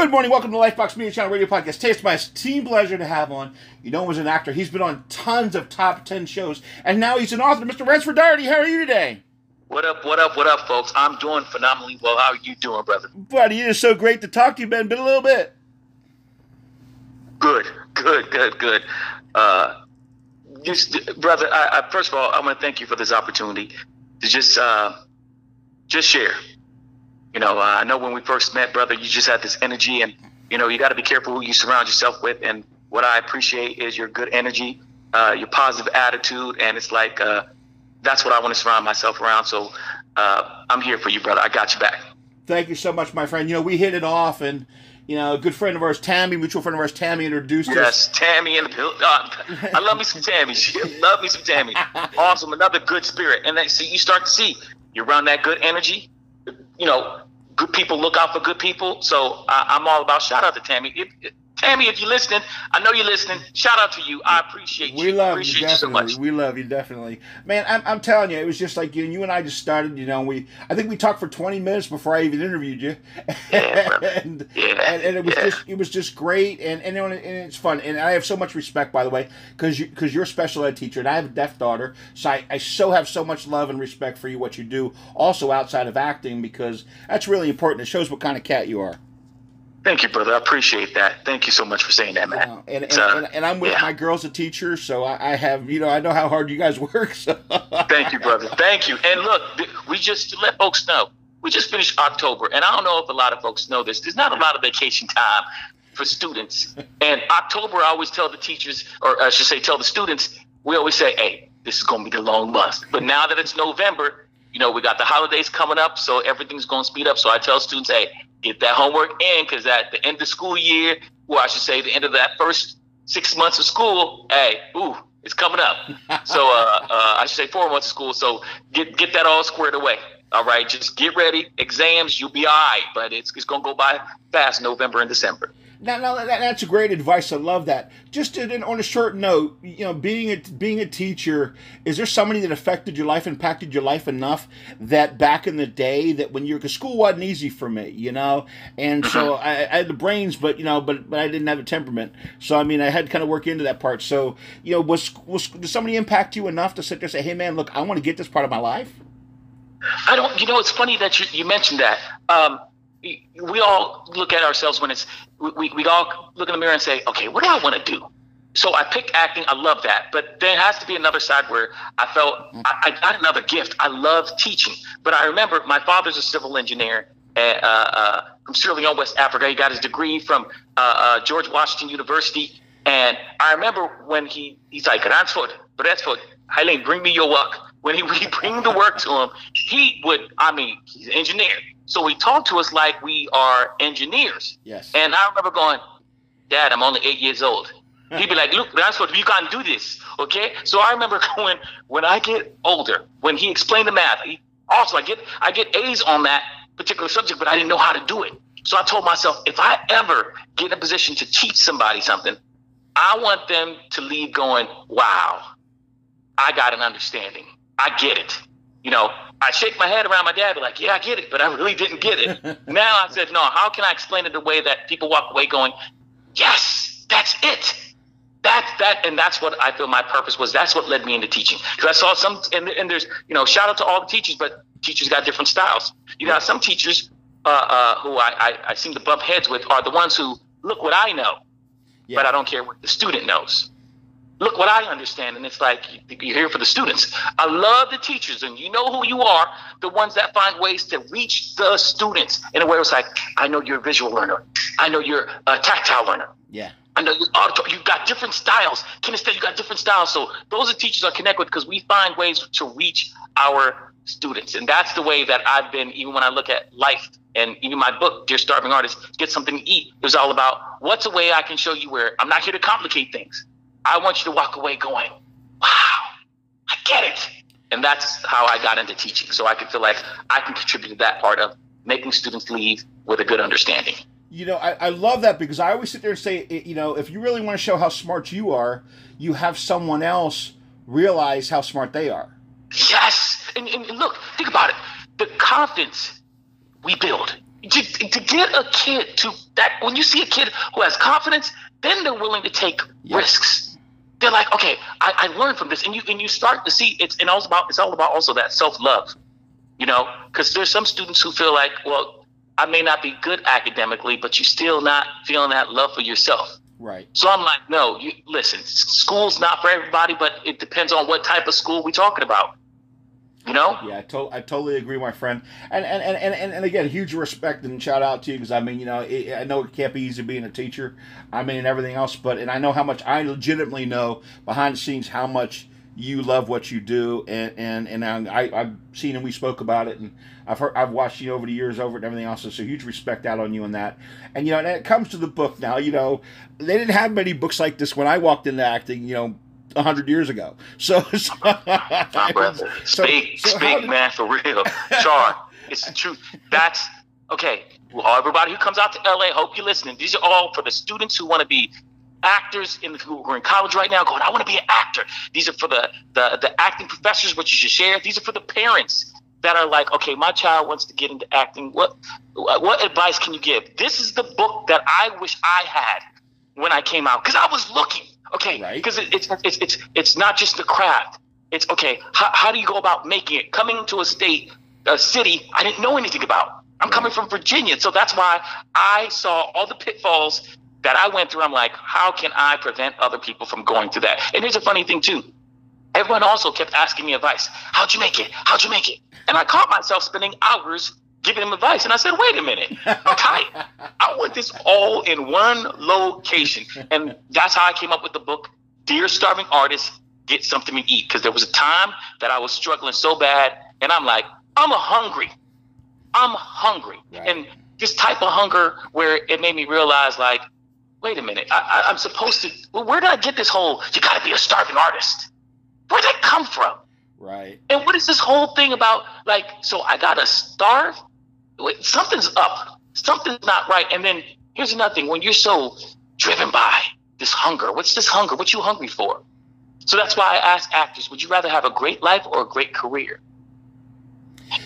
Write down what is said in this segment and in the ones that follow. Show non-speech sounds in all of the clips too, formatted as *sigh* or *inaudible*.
Good morning. Welcome to Lifebox Media Channel Radio Podcast. It's my esteemed pleasure to have on. You know him as an actor. He's been on tons of top 10 shows, and now he's an author. Mr. Ransford Doherty, how are you today? What up, what up, what up, folks? I'm doing phenomenally well. How are you doing, brother? Buddy, it is so great to talk to you, Ben. Been a little bit. Good, good, good, good. Uh, just, brother, I, I, first of all, I want to thank you for this opportunity to just, uh, just share. You know, uh, I know when we first met, brother, you just had this energy, and you know, you got to be careful who you surround yourself with. And what I appreciate is your good energy, uh, your positive attitude, and it's like uh, that's what I want to surround myself around. So uh, I'm here for you, brother. I got you back. Thank you so much, my friend. You know, we hit it off, and you know, a good friend of ours, Tammy, mutual friend of ours, Tammy, introduced yes, us. Yes, Tammy and the pill. Uh, I love me some Tammy. She love me some Tammy. *laughs* Awesome, another good spirit. And then see, you start to see you're around that good energy. You know, good people look out for good people. So I, am all about shout out to Tammy. If, Tammy, if you're listening, I know you're listening. Shout out to you. I appreciate you. We love appreciate you definitely. You so we love you definitely, man. I'm, I'm telling you, it was just like you. and You and I just started. You know, we I think we talked for 20 minutes before I even interviewed you. Yeah, *laughs* and, yeah, and, and it was yeah. just it was just great, and and, and it's fun. And I have so much respect, by the way, because you because you're a special ed teacher, and I have a deaf daughter, so I, I so have so much love and respect for you what you do, also outside of acting, because that's really important. It shows what kind of cat you are. Thank you, brother. I appreciate that. Thank you so much for saying that, man. Uh, and, and, uh, and, and, I'm with yeah. my girl's a teacher, so I, I, have, you know, I know how hard you guys *laughs* work. So. Thank you, brother. Thank you. And look, we just to let folks know, we just finished October, and I don't know if a lot of folks know this. There's not a lot of vacation time for students. *laughs* and October, I always tell the teachers, or I should say, tell the students, we always say, hey, this is going to be the long month. But now that it's November, you know, we got the holidays coming up, so everything's going to speed up. So I tell students, hey, get that homework in because at the end of school year, or I should say the end of that first six months of school, hey, ooh, it's coming up. *laughs* so uh, uh, I should say four months of school. So get get that all squared away. All right, just get ready. Exams, you'll be all right, but it's, it's going to go by fast November and December. Now, now that, that's a great advice. I love that. Just to, on a short note, you know, being a being a teacher, is there somebody that affected your life, impacted your life enough that back in the day that when you're because school wasn't easy for me, you know, and so I, I, had the brains, but you know, but but I didn't have a temperament. So I mean, I had to kind of work into that part. So you know, was was did somebody impact you enough to sit there and say, hey man, look, I want to get this part of my life? I don't. You know, it's funny that you, you mentioned that. Um, we all look at ourselves when it's we, we all look in the mirror and say, okay, what do I want to do? So I picked acting. I love that, but there has to be another side where I felt I, I got another gift. I love teaching, but I remember my father's a civil engineer at, uh, uh, from Sierra Leone, West Africa. He got his degree from uh, uh George Washington University, and I remember when he he's like Ransford, Ransford, Highland, bring me your work. When he *laughs* would bring the work to him, he would. I mean, he's an engineer. So he talked to us like we are engineers. Yes. And I remember going, Dad, I'm only eight years old. He'd be like, look, that's what you can't do this. Okay. So I remember *laughs* going, when I get older, when he explained the math, he, also I get I get A's on that particular subject, but I didn't know how to do it. So I told myself, if I ever get in a position to teach somebody something, I want them to leave going, wow, I got an understanding. I get it. You know, I shake my head around my dad, be like, yeah, I get it, but I really didn't get it. *laughs* now I said, no, how can I explain it the way that people walk away going, yes, that's it. That's that, and that's what I feel my purpose was. That's what led me into teaching. Because I saw some, and, and, there's, you know, shout out to all the teachers, but teachers got different styles. You got some teachers uh, uh, who I, I, I seem to bump heads with are the ones who look what I know, yeah. but I don't care what the student knows look what I understand. And it's like you're here for the students. I love the teachers, and you know who you are, the ones that find ways to reach the students in a way it's like, I know you're a visual learner. I know you're a tactile learner. Yeah. I know you you've got different styles. Kinesthetic, you got different styles. So those are teachers I connect with because we find ways to reach our students. And that's the way that I've been, even when I look at life and even my book, Dear Starving Artist, Get Something to Eat, it was all about what's a way I can show you where I'm not here to complicate things. I want you to walk away going, wow, I get it. And that's how I got into teaching. So I could feel like I can contribute to that part of making students leave with a good understanding. You know, I, I love that because I always sit there and say, eh, you know, if you really want to show how smart you are, you have someone else realize how smart they are. Yes. And, and look, think about it. The confidence we build to, to get a kid to that when you see a kid who has confidence, then they're willing to take Yep. risks. They're like, okay, I, I learned from this, and you and you start to see it's and all about it's all about also that self love, you know, because there's some students who feel like, well, I may not be good academically, but you're still not feeling that love for yourself. Right. So I'm like, no, you listen, school's not for everybody, but it depends on what type of school we're talking about. You know? Yeah, I, to- I totally agree, my friend. And and, and, and, and again, huge respect and shout out to you because I mean, you know, it, I know it can't be easy being a teacher. I mean, and everything else, but and I know how much I legitimately know behind the scenes how much you love what you do, and and and I I've seen and we spoke about it, and I've heard I've watched you over the years over it and everything else. So huge respect out on you on that. And you know, and it comes to the book now. You know, they didn't have many books like this when I walked into acting. You know. A hundred years ago, so, *laughs* so, My brother. so- Speak, so speak, did- man, for real. Char, it's the truth. That's okay. Well, everybody who comes out to LA, hope you're listening. These are all for the students who want to be actors in who are in college right now going, I want to be an actor. These are for the, the the acting professors, which you should share. These are for the parents that are like, okay, my child wants to get into acting. What what advice can you give? This is the book that I wish I had when I came out because I was looking. Okay, Right. because it, it's it's it's it's not just the craft. It's okay. How, how do you go about making it? Coming to a state, a city I didn't know anything about. I'm coming from Virginia, so that's why I saw all the pitfalls that I went through. I'm like, how can I prevent other people from going through that? And here's a funny thing too. Everyone also kept asking me advice. How'd you make it? How'd you make it? And I caught myself spending hours giving them advice. And I said, wait a minute. Okay. I want this all in one location. And that's how I came up with the book, Dear Starving Artist, Get Something to Eat. Because there was a time that I was struggling so bad. And I'm like, I'm a hungry. I'm hungry. Right. And this type of hunger where it made me realize, like, wait a minute, I, I, I'm supposed to, well, where did I get this whole, you got to be a starving artist? Where'd that come from? right. And what is this whole thing about? Like, so I gotta starve? Something's up. Something's not right. And then here's another thing: when you're so driven by this hunger, what's this hunger? What you hungry for? So that's why I ask actors: Would you rather have a great life or a great career?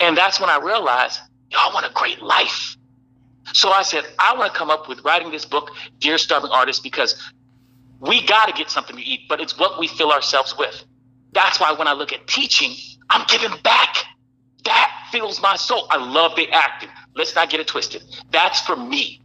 And that's when I realized, y'all want a great life. So I said, I want to come up with writing this book, Dear Starving Artist, because we got to get something to eat, but it's what we fill ourselves with. That's why when I look at teaching, I'm giving back. That fills my soul. I love the acting. Let's not get it twisted. That's for me.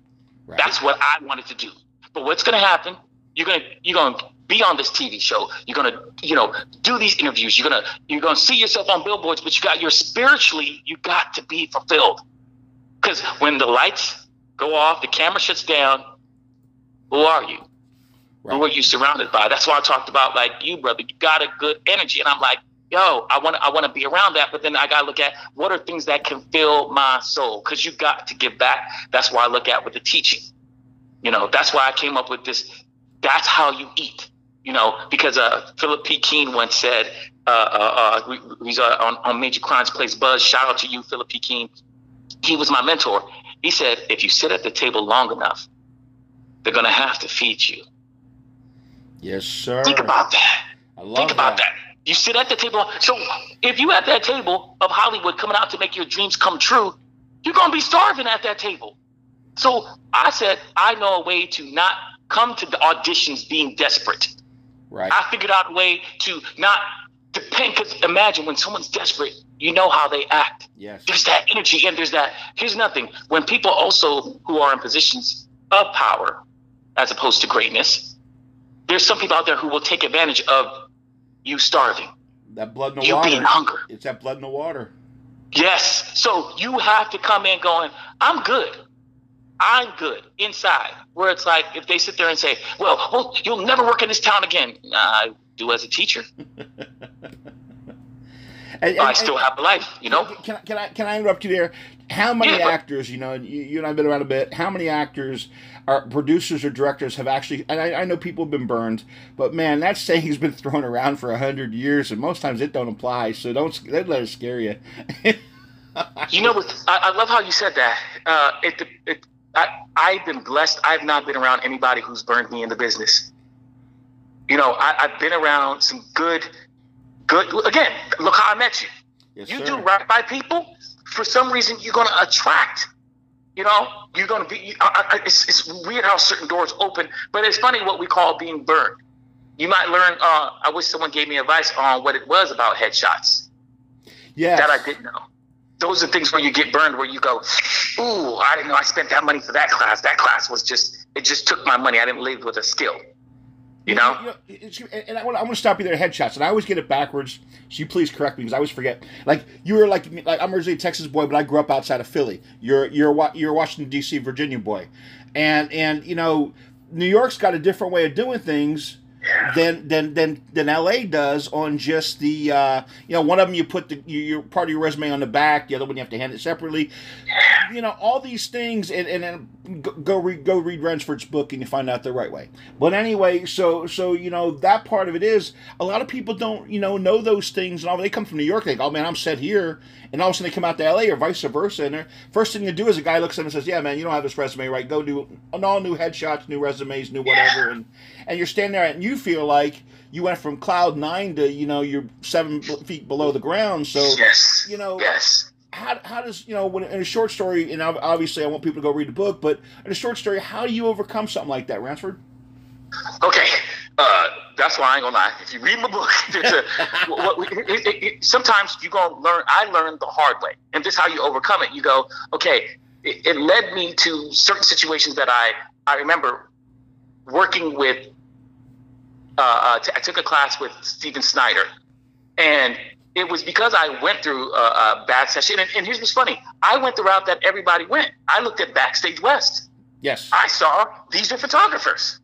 Right. That's what I wanted to do. But what's going to happen? You're going to you're going to be on this TV show. You're going to you know do these interviews. You're going to you're going to see yourself on billboards. But you got your spiritually you got to be fulfilled. Because when the lights go off, the camera shuts down. Who are you? Right. Who are you surrounded by? That's why I talked about like you, brother. You got a good energy, and I'm like, yo, I want to I want to be around that. But then I got to look at what are things that can fill my soul because you got to give back. That's why I look at with the teaching. You know, that's why I came up with this. That's how you eat. You know, because uh, Phillip P. Keene once said, uh, uh, uh, he's uh, on, on Major Crimes Place Buzz. Shout out to you, Phillip P. Keene. He was my mentor. He said, if you sit at the table long enough, they're gonna have to feed you. Yes, sir. Think about that. I love Think about that. You sit at the table. So if you at that table of Hollywood coming out to make your dreams come true, you're gonna be starving at that table. So I said, I know a way to not come to the auditions being desperate. Right. I figured out a way to not depend. Because imagine when someone's desperate, you know how they act. yes. There's that energy, and there's that. Here's nothing. When people also who are in positions of power, as opposed to greatness, there's some people out there who will take advantage of you starving, That blood in the you water. being hunger. It's that blood in the water. Yes. So you have to come in going, I'm good. I'm good inside. Where it's like if they sit there and say, Well, well you'll never work in this town again. Nah, I do as a teacher. *laughs* And, I and- still have a life, you know? Can, I- can I can I interrupt you there? How many Yeah, actors, you know, you, you and I've been around a bit. How many actors, are producers or directors have actually? And I, I know people have been burned, but man, that saying's been *laughs* thrown around for a hundred years, and most times it don't apply. So don't let it scare you. *laughs* You know? I, I love how you said that. Uh, it, it, I, I've been blessed. I've not been around anybody who's burned me in the business. You know, I, I've been around some good, good. Again, look how I met you. yes, You sir. do right by people. For some reason, you're going to attract You know, you're going to be. You, I, I, it's, it's weird how certain doors open, but it's funny what we call being burned. You might learn. Uh, I wish someone gave me advice on what it was about headshots. Yeah, that I didn't know. Those are things where you get burned, where you go, "Ooh, I didn't know I spent that money for that class. That class was just it just took my money. I didn't leave with a skill." You know, you know and I want, I to stop you there. Headshots, and I always get it backwards. So you please correct me because I always forget. Like you were like, like I'm originally a Texas boy, but I grew up outside of Philly. You're you're you're Washington D.C. Virginia boy, and and you know New York's got a different way of doing things than than than than LA does on just the uh, you know one of them you put the your part of your resume on the back, the other one you have to hand it separately. You know all these things, and and then go read go read Ransford's book, and you find out the right way. But anyway, so so you know that part of it is a lot of people don't you know know those things, and all they come from New York, they go, oh man, I'm set here, and all of a sudden they come out to LA or vice versa, and first thing you do is a guy looks at them and says, yeah man, you don't have this resume right, go do an all new headshots, new resumes, new whatever, and and you're standing there and you feel like you went from cloud nine to you know you're seven feet below the ground. So yes, you know yes. How, how does you know when in a short story and obviously I want people to go read the book, but in a short story, how do you overcome something like that, Ransford? Okay, uh, that's why I ain't gonna lie. If you read my book, *laughs* a, *laughs* what, it, it, it, sometimes you gonna learn. I learned the hard way, and this is how you overcome it. You go, okay. It, led me to certain situations that I I remember working with uh, uh, t- I took a class with Steven Snyder, and it was because I went through a, a bad session. And, and, here's what's funny: I went the route that everybody went. I looked at Backstage West. Yes. I saw these are photographers,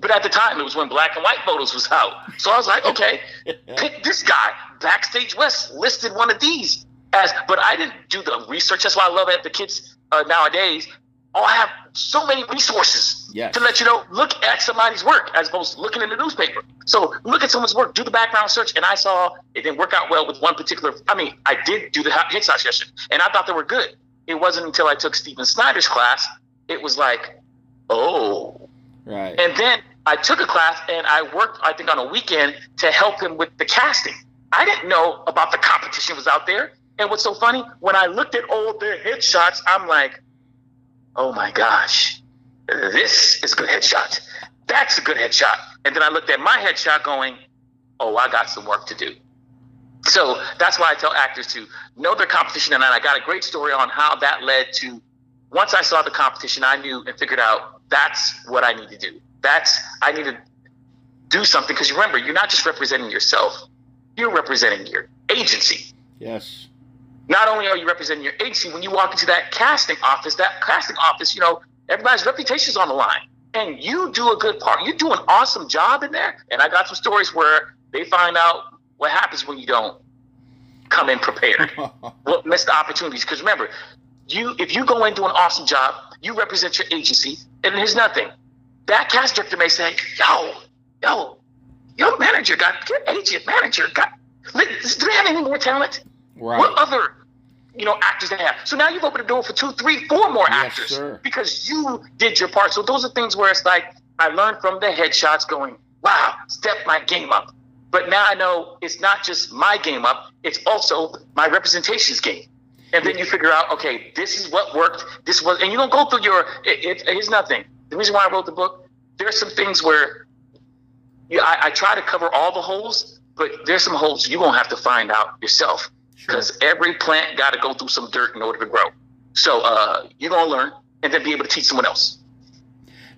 but at the time it was when black and white photos was out. So I was like, okay, *laughs* pick this guy. Backstage West listed one of these as, but I didn't do the research. That's why I love it. The kids uh, nowadays all have so many resources yes. to let you know look at somebody's work as opposed to looking in the newspaper so look at someone's work do the background search and i saw it didn't work out well with one particular i mean i did do the headshot session and i thought they were good it wasn't until i took steven snyder's class it was like oh right and then i took a class and i worked i think on a weekend to help him with the casting i didn't know about the competition was out there and what's so funny when i looked at all their headshots i'm like oh my gosh, this is a good headshot. That's a good headshot. And then I looked at my headshot going, oh, I got some work to do. So that's why I tell actors to know their competition. And I got a great story on how that led to once I saw the competition, I knew and figured out that's what I need to do. That's, I need to do something. Because remember, you're not just representing yourself, you're representing your agency. Yes not only are you representing your agency, when you walk into that casting office, that casting office, you know, everybody's reputation is on the line. And you do a good part. You do an awesome job in there. And I got some stories where they find out what happens when you don't come in prepared. *laughs* what missed opportunities. Because remember, you if you go in do an awesome job, you represent your agency, and there's nothing. That cast director may say, yo, yo, your manager got your agent manager got do they have any more talent? Right. What other you know, actors they have. So now you've opened the door for two, three, four more yes, actors sir. because you did your part. So those are things where it's like I learned from the headshots going, wow, step my game up. But now I know it's not just my game up, it's also my representations game. And then you figure out, okay, this is what worked. This was, and you don't go through your. It, it, here's nothing. The reason why I wrote the book, there's some things where, yeah, I, I try to cover all the holes, but there's some holes you're gonna have to find out yourself because sure. every plant got to go through some dirt in order to grow. So uh, you're gonna learn and then be able to teach someone else.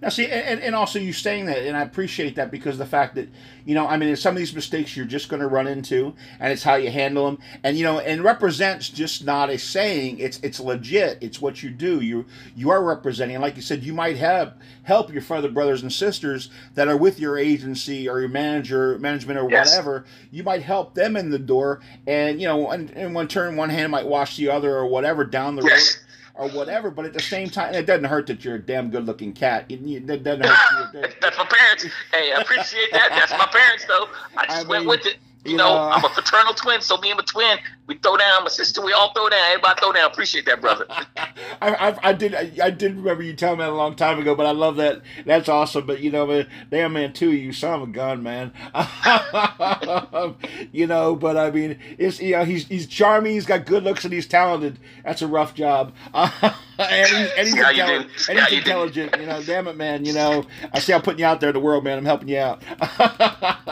Now, see, and, and also you saying that, and I appreciate that because the fact that, you know, I mean, some of these mistakes you're just going to run into, and it's how you handle them, and you know, and represents just not a saying; it's it's legit. It's what you do. You you are representing, and like you said, you might have help your further brothers and sisters that are with your agency or your manager, management or yes. whatever. You might help them in the door, and you know, and, and one turn, one hand might wash the other, or whatever down the yes. road or whatever. But at the same time, it doesn't hurt that you're a damn good looking cat. It, it doesn't hurt. *laughs* That's my parents. Hey, I appreciate that. That's my parents, though. I just *laughs* I went with it. You, know, know, I'm a fraternal twin, so me and my twin, we throw down. My sister, we all throw down. Everybody throw down. Appreciate that, brother. *laughs* I, I, I, did I, I, did remember you telling me that a long time ago, but I love that. That's awesome. But you know, man, damn man, too, you son of a gun, man. *laughs* you know, but I mean, it's you know, he's he's charming, he's got good looks, and he's talented. That's a rough job. *laughs* and he's, and he's, yeah, intelligent, and he's intelligent. You know, damn it, man. You know, I see I'm putting you out there in the world, man. I'm helping you out.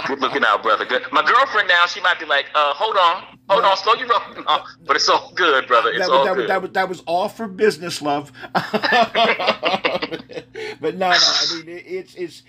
good looking out, brother. Good. My girlfriend now, she might be like, uh, hold on, hold on, slow your roll. *laughs* No, but it's all good, brother. It's that, all that, good. That, was, that was all for business, love. *laughs* but no, no, I mean it, it's it's,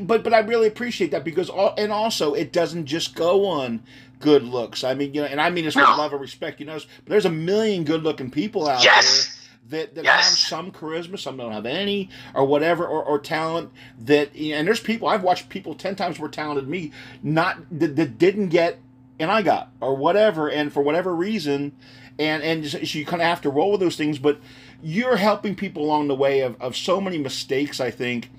but but I really appreciate that because all and also it doesn't just go on good looks. I mean, you know, and I mean this with no. love and respect. You know, but there's a million good-looking people out yes. there that, that yes. have some charisma, some don't have any, or whatever, or, or talent that, and there's people, I've watched people 10 times more talented than me, not, that, that didn't get, and I got, or whatever, and for whatever reason, and, and so you kind of have to roll with those things, but you're helping people along the way of, of so many mistakes, I think,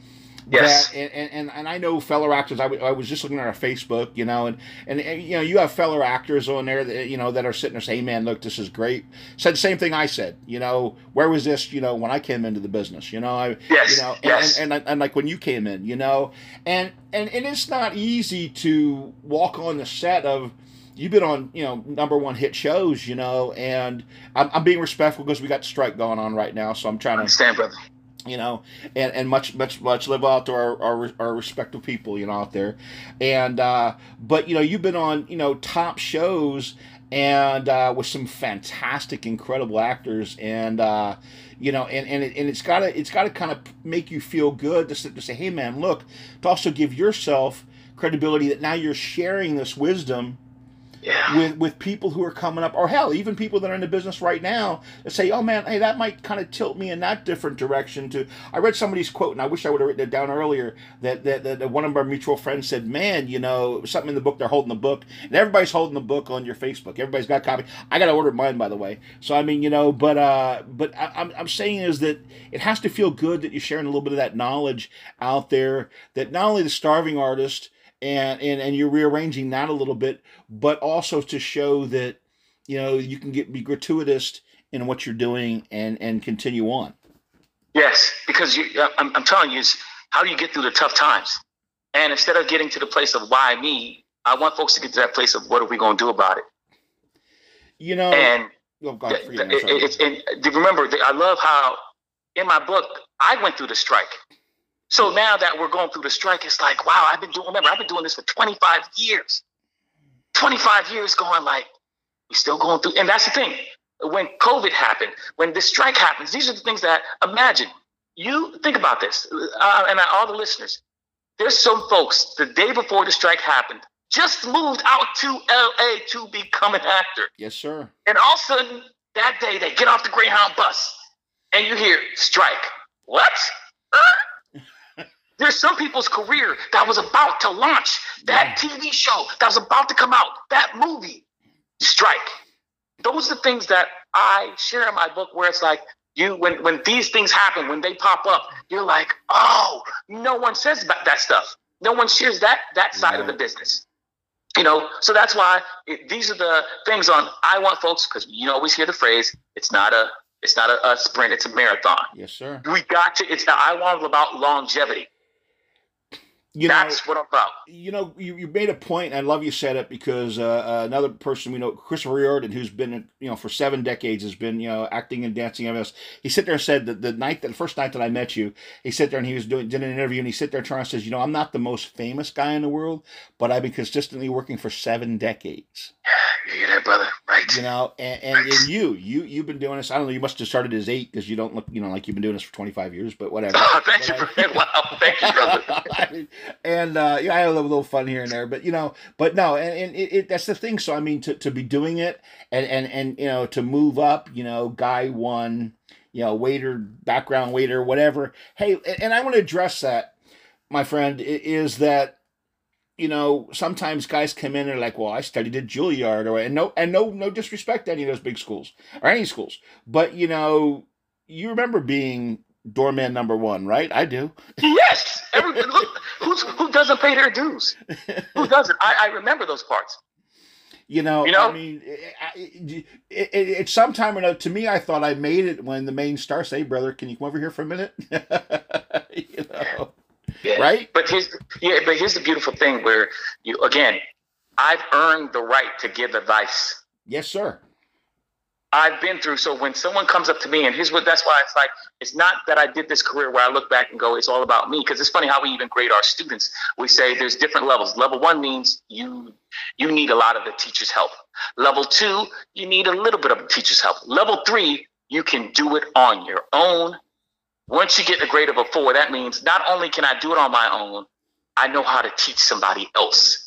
Yes. That, and, and, and I know fellow actors. I, w- I was just looking at our Facebook, you know, and, and, and you know you have fellow actors on there that you know that are sitting there saying, "Hey, man, look, this is great." Said the same thing I said. You know, where was this? You know, when I came into the business, you know, I yes, you know, yes. and, and, and, and like when you came in, you know, and and and it's not easy to walk on the set of you've been on you know number one hit shows you know and i'm, I'm being respectful because we got strike going on right now so i'm trying to understand brother you know, and, and much much much live out to our, our our respective people, you know, out there, and uh, but you know, you've been on you know top shows and uh, with some fantastic, incredible actors, and uh, you know, and and, it, and it's gotta it's gotta kind of make you feel good to, to say, hey man, look, to also give yourself credibility that now you're sharing this wisdom yeah. with with people who are coming up, or hell, even people that are in the business right now that say, "Oh man, hey, that might kind of tilt me in that different direction." To I read somebody's quote, and I wish I would have written it down earlier. That, that that one of our mutual friends said, "Man, you know, something in the book. They're holding the book, and everybody's holding the book on your Facebook. Everybody's got a copy. I got to order mine, by the way. So I mean, you know, but uh, but I, I'm I'm saying is that it has to feel good that you're sharing a little bit of that knowledge out there. That not only the starving artist and, and and you're rearranging that a little bit, but also to show that you know you can get be gratuitous in what you're doing and and continue on. Yes, because you, uh, I'm, I'm telling you, how do you get through the tough times? And instead of getting to the place of why me, I want folks to get to that place of what are we going to do about it. You know, and oh God, it, it, and remember, I love how in my book I went through the strike. So now that we're going through the strike, it's like, wow, I've been doing, remember, I've been doing this for 25 years. 25 years going like, we're still going through. And that's the thing. When COVID happened, when this strike happens, these are the things that imagine. You think about this, uh, and all the listeners. There's some folks the day before the strike happened just moved out to LA to become an actor. Yes, sir. And all of a sudden, that day, they get off the Greyhound bus and you hear strike. What? There's some people's career that was about to launch, that. TV show that was about to come out, that movie, strike. Those are the things that I share in my book where it's like, you when when these things happen, when they pop up, you're like, oh, no one says about that stuff. No one shares that that side of the business. You know, so that's why it, these are the things on. I want folks because you always hear the phrase, it's not a it's not a, a sprint, it's a marathon. Yes, sir. We got to. It's the I want about longevity you That's know, what I'm about. You know, you, you made a point. I love you said it because uh, uh, another person we know, Chris Riordan, who's been you know for seven decades, has been you know acting and dancing. MS. He sit there and said that the night, that, the first night that I met you, he sit there and he was doing did an interview and he sit there and trying to says, you know, I'm not the most famous guy in the world, but I've been consistently working for seven decades. You hear that, brother? Right. You know, and, and, right. and you, you, you've been doing this. I don't know. You must have started as eight because you don't look, you know, like you've been doing this for 25 years. But whatever. Oh, thank but you, I, Wow, thank you, brother. *laughs* and uh, yeah, I had a little, little, fun here and there, but you know, but no, and, and it, it, that's the thing. So I mean, to, to be doing it and and and you know to move up, you know, guy one, you know, waiter, background waiter, whatever. Hey, and, and I want to address that, my friend, is that you know, sometimes guys come in and are like, "Well, I studied at Juilliard," or and no, and no, no disrespect to any of those big schools or any schools, but you know, you remember being doorman number one, right? I do. Yes, Every, *laughs* look, who's, who doesn't pay their dues? Who doesn't? I, I remember those parts. You know, You know? I mean, it, it, it, it's sometime or another. To me, I thought I made it when the main star say, "Brother, can you come over here for a minute?" *laughs* you know, Yeah. right? But here's yeah, but here's the beautiful thing where you again, I've earned the right to give advice. Yes, sir. I've been through. So when someone comes up to me, and here's what that's why it's like, it's not that I did this career where I look back and go, it's all about me. Because it's funny how we even grade our students. We say there's different levels. Level one means you you need a lot of the teacher's help. Level two, you need a little bit of the teacher's help. Level three, you can do it on your own. Once you get a grade of a four, that means not only can I do it on my own, I know how to teach somebody else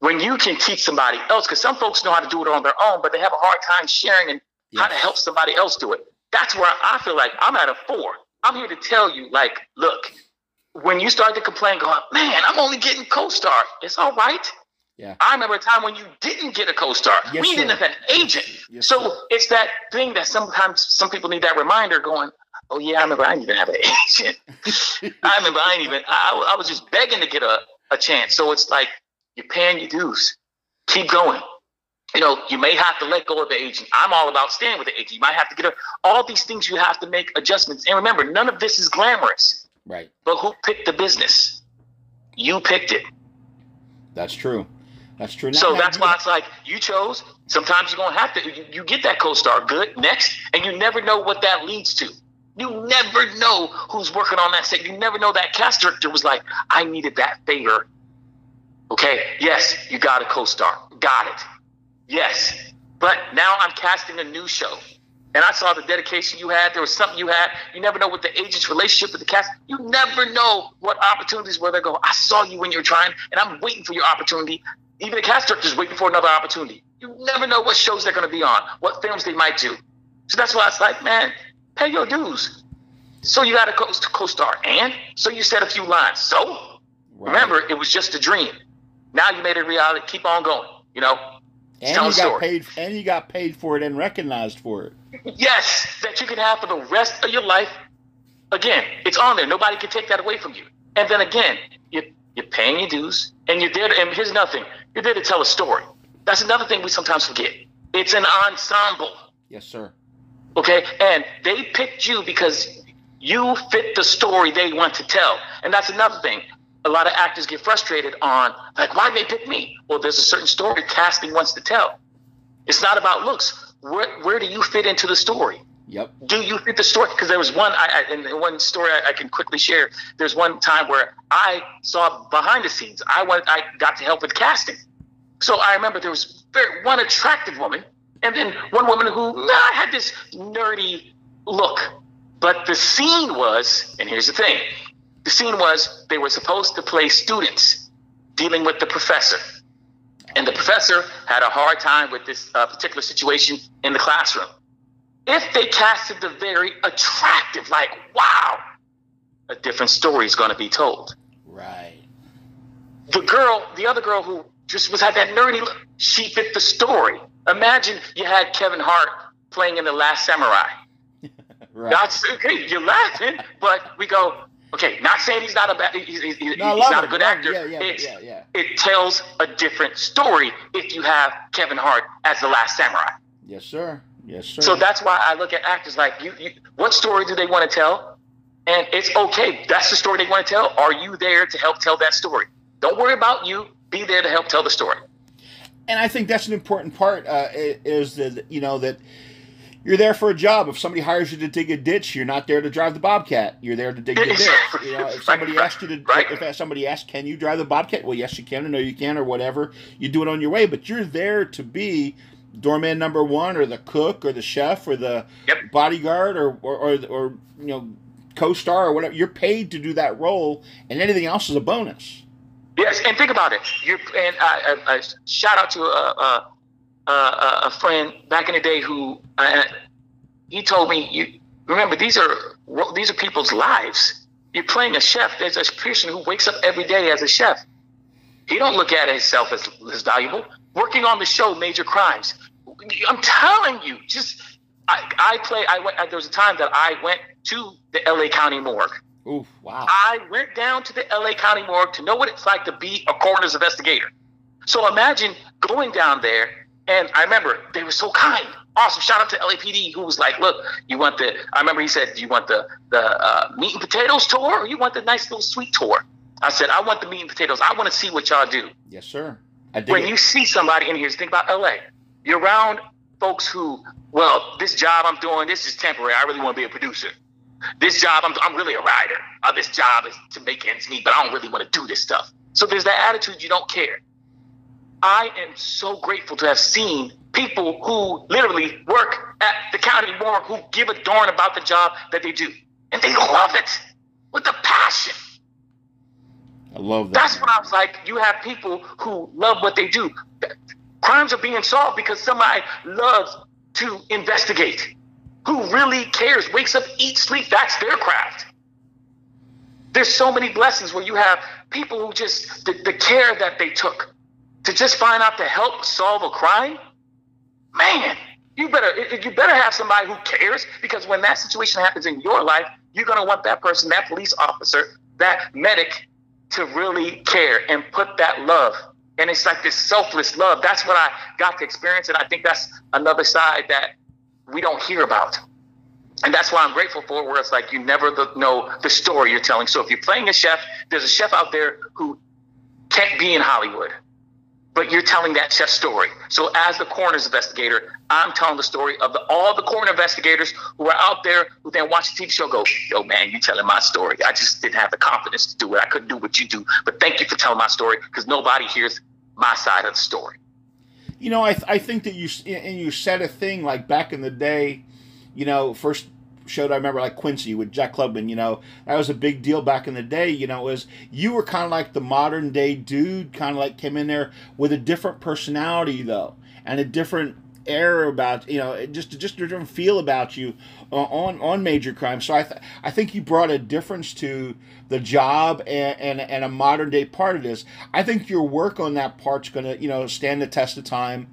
when you can teach somebody else, because some folks know how to do it on their own, but they have a hard time sharing and how to help somebody else do it. That's where I feel like I'm at a four. I'm here to tell you, like, look, when you start to complain, going, man, I'm only getting co-star. It's all right. Yeah. I remember a time when you didn't get a co-star. Yes, you sir. didn't have an agent. Yes, so sir. it's that thing that sometimes some people need that reminder going, oh yeah, I remember I didn't even have an agent. *laughs* I remember I ain't even. I, I was just begging to get a, a chance. So it's like you're paying your dues. Keep going. You know, you may have to let go of the agent. I'm all about staying with the agent. You might have to get a, all these things. You have to make adjustments. And remember, none of this is glamorous. Right. But who picked the business? You picked it. That's true. That's true. So that's why it's like you chose. Sometimes you're gonna have to. You, you get that co-star. Good. Next, and you never know what that leads to. You never know who's working on that set. You never know that cast director was like, I needed that favor. Okay. Yes, you got a co-star. Got it. Yes. But now I'm casting a new show. And I saw the dedication you had. There was something you had. You never know what the agent's relationship with the cast. You never know what opportunities where they go. I saw you when you're trying, and I'm waiting for your opportunity. Even the cast director's waiting for another opportunity. You never know what shows they're going to be on, what films they might do. So that's why it's like, man, pay your dues. So you got a co- co-star, and so you said a few lines. So Right. remember, it was just a dream. Now you made it reality. Keep on going. You know, and tell you got story. paid, and you got paid for it and recognized for it. yes, that you can have for the rest of your life. Again, it's on there. Nobody can take that away from you. And then again, you, you're paying your dues, and you're there. To, and here's nothing: you're there to tell a story. That's another thing we sometimes forget. It's an ensemble. Yes, sir. Okay, and they picked you because you fit the story they want to tell, and that's another thing. A lot of actors get frustrated on like, why did they pick me? Well, there's a certain story casting wants to tell. It's not about looks. Where where do you fit into the story? Yep. do you fit the story? Because there was one, I, I, and one story I, I can quickly share. There's one time where I saw behind the scenes. I went, I got to help with casting. So I remember there was very, one attractive woman, and then one woman who nah, had this nerdy look. But the scene was, and here's the thing: the scene was they were supposed to play students dealing with the professor, and the professor had a hard time with this uh, particular situation in the classroom if they casted the very attractive, like, wow, a different story is going to be told. Right. The girl, the other girl who just was had that nerdy look, she fit the story. Imagine you had Kevin Hart playing in The Last Samurai. *laughs* Right. That's okay, you're laughing, but we go, okay, not saying he's not a bad, he's, he's, he's No, love not a good actor. Yeah, yeah, It's- yeah, yeah. It tells a different story if you have Kevin Hart as The Last Samurai. Yes, sir. Yes, sir. So that's why I look at actors like you, you. What story do they want to tell? And it's okay. That's the story they want to tell. Are you there to help tell that story? Don't worry about you. Be there to help tell the story. And I think that's an important part uh, is that you know that you're there for a job. If somebody hires you to dig a ditch, you're not there to drive the bobcat. You're there to dig the ditch. You know, if *laughs* somebody asks you to, right. if somebody asks, "Can you drive the bobcat?" Well, yes, you can, or no, you can, or whatever. You do it on your way, but you're there to be doorman number one, or the cook, or the chef, or the Yep. bodyguard, or or, or or you know co-star or whatever. You're paid to do that role, and anything else is a bonus. Yes, and think about it. You're and I, I, I shout out to a, a, a, a friend back in the day who uh, he told me. You remember these are these are people's lives. You're playing a chef. There's a person who wakes up every day as a chef. He don't look at himself as, as valuable. Working on the show Major Crimes. I'm telling you, just I, I play. I went. There was a time that I went to the L.A. County morgue. Ooh, wow. I went down to the LA County morgue to know what it's like to be a coroner's investigator. So imagine going down there, and I remember they were so kind. Awesome. Shout out to LAPD who was like, look, you want the, I remember he said, do you want the, the uh, meat and potatoes tour or you want the nice little sweet tour? I said, I want the meat and potatoes. I want to see what y'all do. Yes, sir. when it. you see somebody in here, think about LA. You're around folks who, well, this job I'm doing, this is temporary. I really want to be a producer. This job, I'm, I'm really a writer. Uh, this job is to make ends meet, but I don't really want to do this stuff. So there's that attitude you don't care. I am so grateful to have seen people who literally work at the county morgue who give a darn about the job that they do. And they love it with a passion. I love that. That's what I was like. You have people who love what they do. Crimes are being solved because somebody loves to investigate. Who really cares? Wakes up, eats, sleep. That's their craft. There's so many blessings where you have people who just the, the care that they took to just find out to help solve a crime. Man, you better you better have somebody who cares because when that situation happens in your life, you're gonna want that person, that police officer, that medic to really care and put that love. And it's like this selfless love. That's what I got to experience. And I think that's another side that we don't hear about. And that's why I'm grateful for where it's like you never know the story you're telling. So if you're playing a chef, there's a chef out there who can't be in Hollywood but you're telling that chef story. So as the coroner's investigator, I'm telling the story of the, all the coroner investigators who are out there who then watch the TV show go, yo, man, you're telling my story. I just didn't have the confidence to do it. I couldn't do what you do. But thank you for telling my story because nobody hears my side of the story. You know, I, th- I think that you and you said a thing like back in the day, you know, first showed I remember like Quincy with Jack Klugman, you know, that was a big deal back in the day, you know, was you were kind of like the modern day dude, kind of like came in there with a different personality though, and a different air about you know just to just a different feel about you uh, on on major crime so i th- i think you brought a difference to the job and, and and a modern day part of this. I think your work on that part's to you know stand the test of time.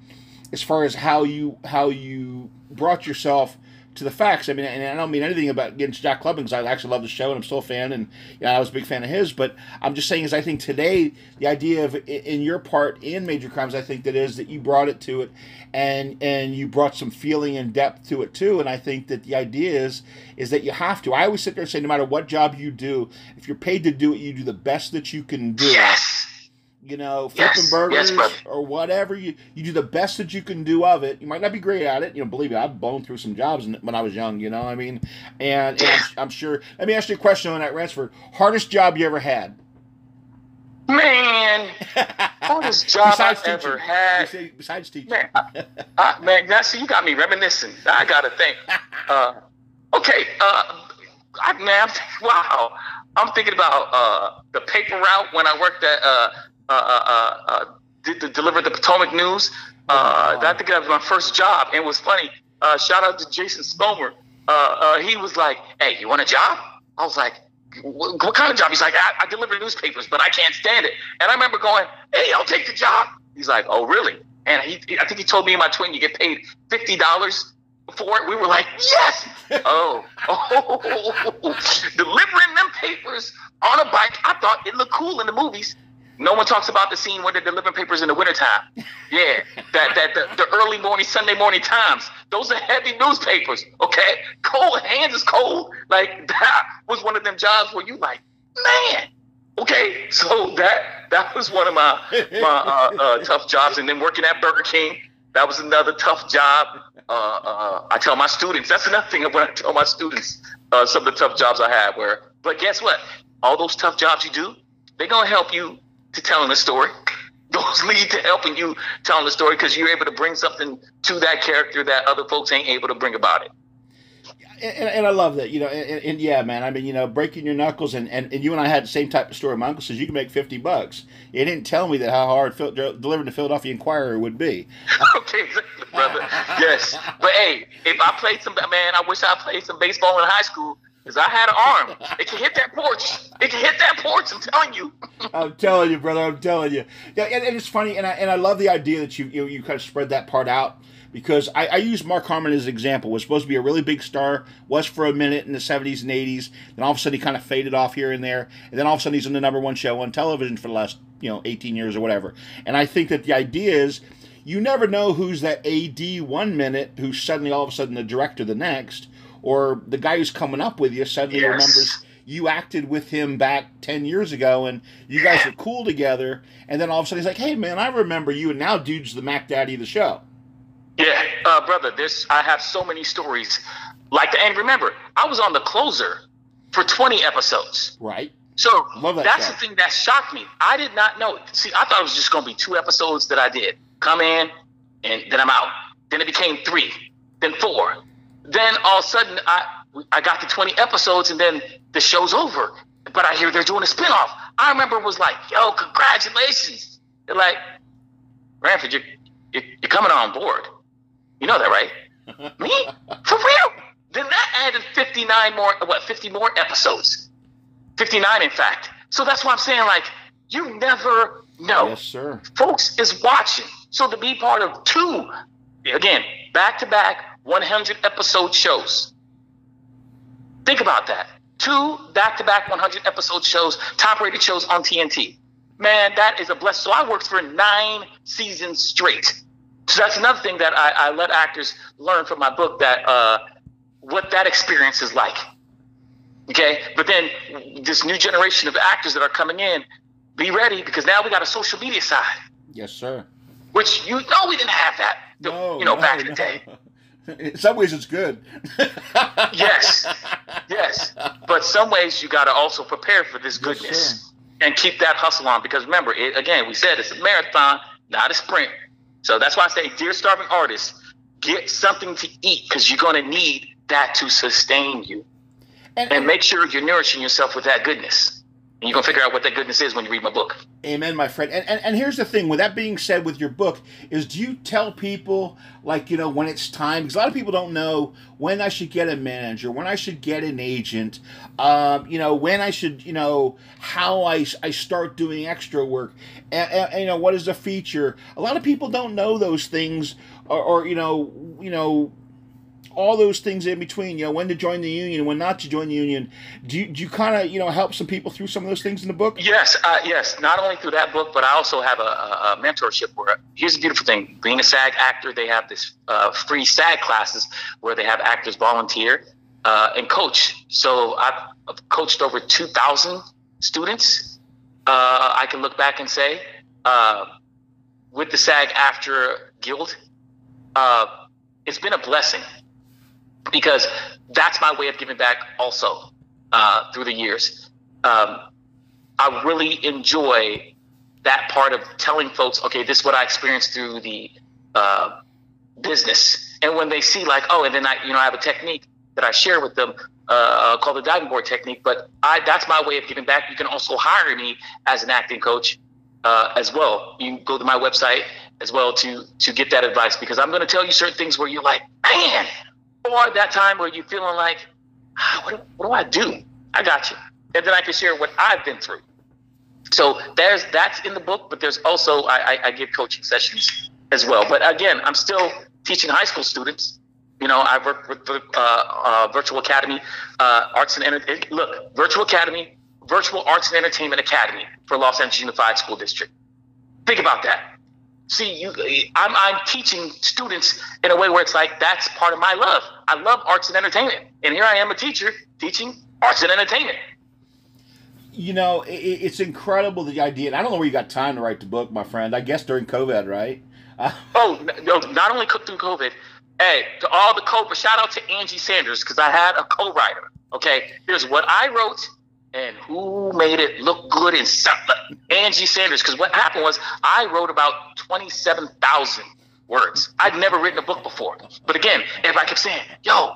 As far as how you how you brought yourself to the facts. I mean, and I don't mean anything about against Jack Klugman because I actually love the show and I'm still a fan, and yeah, I was a big fan of his. But I'm just saying is I think today the idea of in your part in Major Crimes, I think that is that you brought it to it, and and you brought some feeling and depth to it too. And I think that the idea is is that you have to. I always sit there and say, no matter what job you do, if you're paid to do it, you do the best that you can do. Yes you know, flipping yes, burgers yes, or whatever. You you do the best that you can do of it. You might not be great at it. You know, believe me, I've blown through some jobs when I was young. You know, I mean, and, and I'm, I'm, sure. Let me ask you a question on that, Ransford. Hardest job you ever had? Man, *laughs* hardest job I've teaching. ever had. Besides teaching, man, I, man, that's you got me reminiscing. I gotta think. *laughs* Uh, okay, uh, I, man, wow. I'm thinking about uh, the paper route when I worked at uh, did the, deliver the Potomac News. Uh, I think that was my first job. And it was funny. Uh, shout out to Jason Spomer. Uh, uh, he was like, "Hey, you want a job?" I was like, "What, what kind of job?" He's like, I, "I deliver newspapers, but I can't stand it." And I remember going, "Hey, I'll take the job." He's like, "Oh, really?" And he, I think he told me and my twin, "You get paid fifty dollars for it." We were like, "Yes!" *laughs* oh, oh, *laughs* delivering them papers on a bike. I thought it looked cool in the movies. No one talks about the scene where they're delivering papers in the wintertime. Yeah, that that the, the, early morning Sunday morning times. Those are heavy newspapers. Okay, cold hands is cold. Like *laughs* that was one of them jobs where you like, man. Okay, so that that was one of my my uh, uh, tough jobs, and then working at Burger King. That was another tough job. Uh, uh I tell my students. That's another thing when I tell my students uh, some of the tough jobs I had. Where, but guess what? All those tough jobs you do, they're gonna help you to telling the story. *laughs* Those lead to helping you telling the story because you're able to bring something to that character that other folks ain't able to bring about it. And, and, I love that, you know, and, and, yeah, man. I mean, you know, breaking your knuckles, and, and, and you and I had the same type of story. My uncle says you can make fifty bucks. It didn't tell me that how hard Phil, delivering the Philadelphia Inquirer would be. *laughs* okay, brother. yes, but hey, if I played some, man, I wish I played some baseball in high school because I had an arm. It can hit that porch. It can hit that porch. I'm telling you. *laughs* I'm telling you, brother. I'm telling you. Yeah, and, and, it's funny, and I and I love the idea that you you, you kind of spread that part out because I, I use Mark Harmon as an example. Was supposed to be a really big star, was for a minute in the '70s and '80s. Then all of a sudden he kind of faded off here and there, and then all of a sudden he's on the number one show on television for the last you know 18 years or whatever. And I think that the idea is you never know who's that AD one minute who's suddenly all of a sudden the director the next, or the guy who's coming up with you suddenly yes. remembers you acted with him back 10 years ago and you guys are cool together. And then all of a sudden he's like, hey, man, I remember you. And now dude's the Mac Daddy of the show. Yeah, uh, brother, this I have so many stories like that. And remember, I was on the closer for 20 episodes. Right. So that that's the thing that shocked me. I did not know. See, I thought it was just going to be two episodes that I did come in, and then I'm out. Then it became three, then four. Then all of a sudden, I I got to 20 episodes, and then the show's over. But I hear they're doing a spinoff. I remember it was like, yo, congratulations. They're like, Ransford, you're, you're, you're coming on board. You know that, right? *laughs* Me? For real? Then that added 59 more, what, 50 more episodes. 59, in fact. So that's why I'm saying, like, you never know. Yes, sir. Folks is watching. So to be part of two, again, back to back 100 episode shows. Think about that. Two back to back 100 episode shows, top rated shows on TNT. Man, that is a blessing. So I worked for nine seasons straight. So that's another thing that I, I let actors learn from my book that uh, what that experience is like. Okay, but then this new generation of actors that are coming in, be ready because now we got a social media side. Yes, sir. Which you know we didn't have that. No, you know, no, back in the day. *laughs* *laughs* In some ways, it's good. *laughs* yes, yes, but some ways you got to also prepare for this goodness yes, and keep that hustle on because remember, it, again, we said it's a marathon, not a sprint. So that's why I say, dear starving artists, get something to eat because you're going to need that to sustain you, and, and make sure you're nourishing yourself with that goodness. And you're gonna figure out what that goodness is when you read my book. Amen, my friend. And, and and here's the thing. With that being said, with your book, is do you tell people like you know when it's time? Because a lot of people don't know when I should get a manager, when I should get an agent, um, you know, when I should, you know, how I, I start doing extra work, and, and, you know, what is a feature? A lot of people don't know those things, or, or you know, you know all those things in between, you know, when to join the union, when not to join the union. Do you, do you kind of, you know, help some people through some of those things in the book? Yes, uh, yes. Not only through that book, but I also have a, a, mentorship where, here's the beautiful thing. Being a SAG actor, they have this uh, free SAG classes where they have actors volunteer uh, and coach. So I've coached over 2,000 students. Uh, I can look back and say, uh, with the SAG-AFTRA Guild, uh, it's been a blessing because that's my way of giving back also uh, through the years. Um, I really enjoy that part of telling folks, okay, this is what I experienced through the uh, business. And when they see like, oh, and then I, you know, I have a technique that I share with them uh, called the diving board technique. But I, that's my way of giving back. You can also hire me as an acting coach uh, as well. You go to my website as well to to get that advice because I'm going to tell you certain things where you're like, man, or that time where you're feeling like, ah, what, do, what do I do? I got you. And then I can share what I've been through. So there's that's in the book, but there's also I, I, I give coaching sessions as well. But again, I'm still teaching high school students. You know, I work with the uh, uh, Virtual Academy, uh, Arts and Entertainment. Look, Virtual Academy, Virtual Arts and Entertainment Academy for Los Angeles Unified School District. Think about that. See, you, I'm, I'm teaching students in a way where it's like that's part of my love. I love arts and entertainment, and here I am, a teacher teaching arts and entertainment. You know, it, it's incredible the idea. And I don't know where you got time to write the book, my friend. I guess during COVID, right? Uh, *laughs* oh, no, not only through COVID. Hey, to all the co, shout out to Angie Sanders because I had a co-writer. Okay, here's what I wrote and who made it look good in? Angie Sanders. Because what happened was I wrote about 27,000 words. I'd never written a book before. But again, everybody kept saying, yo,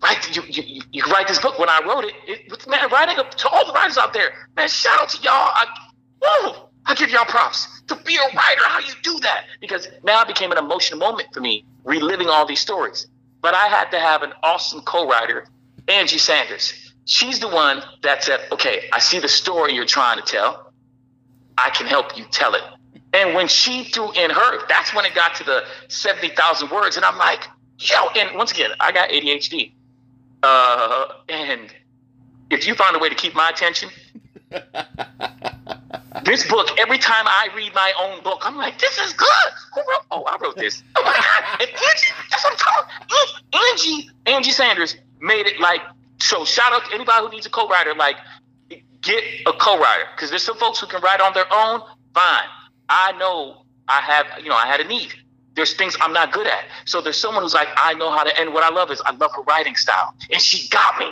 write, you, you, you write this book. When I wrote it, it man, writing to all the writers out there, man, shout out to y'all. I, woo, I give y'all props. To be a writer, how you do that? Because now it became an emotional moment for me, reliving all these stories. But I had to have an awesome co-writer, Angie Sanders She's the one that said, okay, I see the story you're trying to tell. I can help you tell it. And when she threw in her, that's when it got to the 70,000 words. And I'm like, yo, and once again, I got ADHD. Uh, and if you find a way to keep my attention, *laughs* this book, every time I read my own book, I'm like, this is good. Who wrote? Oh, I wrote this. Oh my God. And Angie, that's what I'm talking Angie, Angie Sanders made it like, so shout out to anybody who needs a co-writer, like, get a co-writer. Because there's some folks who can write on their own, fine. I know I have, you know, I had a need. There's things I'm not good at. So there's someone who's like, I know how to, and what I love is I love her writing style. And she got me.